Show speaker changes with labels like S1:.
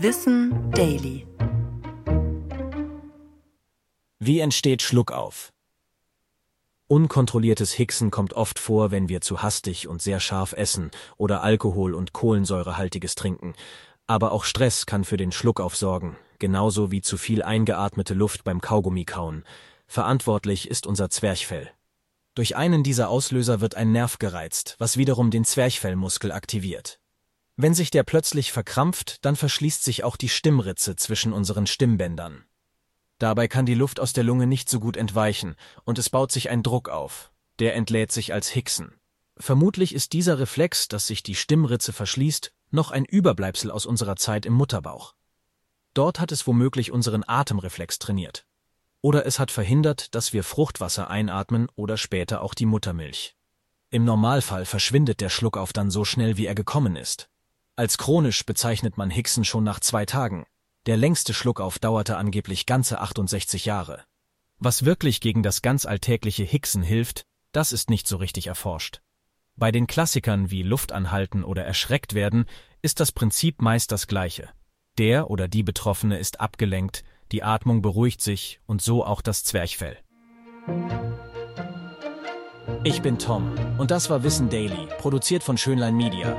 S1: Wissen Daily.
S2: Wie entsteht Schluckauf? Unkontrolliertes Hicksen kommt oft vor, wenn wir zu hastig und sehr scharf essen oder Alkohol und Kohlensäurehaltiges trinken. Aber auch Stress kann für den Schluckauf sorgen, genauso wie zu viel eingeatmete Luft beim Kaugummikauen. Verantwortlich ist unser Zwerchfell. Durch einen dieser Auslöser wird ein Nerv gereizt, was wiederum den Zwerchfellmuskel aktiviert. Wenn sich der plötzlich verkrampft, dann verschließt sich auch die Stimmritze zwischen unseren Stimmbändern. Dabei kann die Luft aus der Lunge nicht so gut entweichen und es baut sich ein Druck auf. Der entlädt sich als Hicksen. Vermutlich ist dieser Reflex, dass sich die Stimmritze verschließt, noch ein Überbleibsel aus unserer Zeit im Mutterbauch. Dort hat es womöglich unseren Atemreflex trainiert. Oder es hat verhindert, dass wir Fruchtwasser einatmen oder später auch die Muttermilch. Im Normalfall verschwindet der Schluckauf dann so schnell, wie er gekommen ist. Als chronisch bezeichnet man Hicksen schon nach zwei Tagen. Der längste Schluckauf dauerte angeblich ganze 68 Jahre. Was wirklich gegen das ganz alltägliche Hicksen hilft, das ist nicht so richtig erforscht. Bei den Klassikern wie Luftanhalten oder erschreckt werden ist das Prinzip meist das gleiche. Der oder die Betroffene ist abgelenkt, die Atmung beruhigt sich und so auch das Zwerchfell. Ich bin Tom und das war Wissen Daily, produziert von Schönlein Media.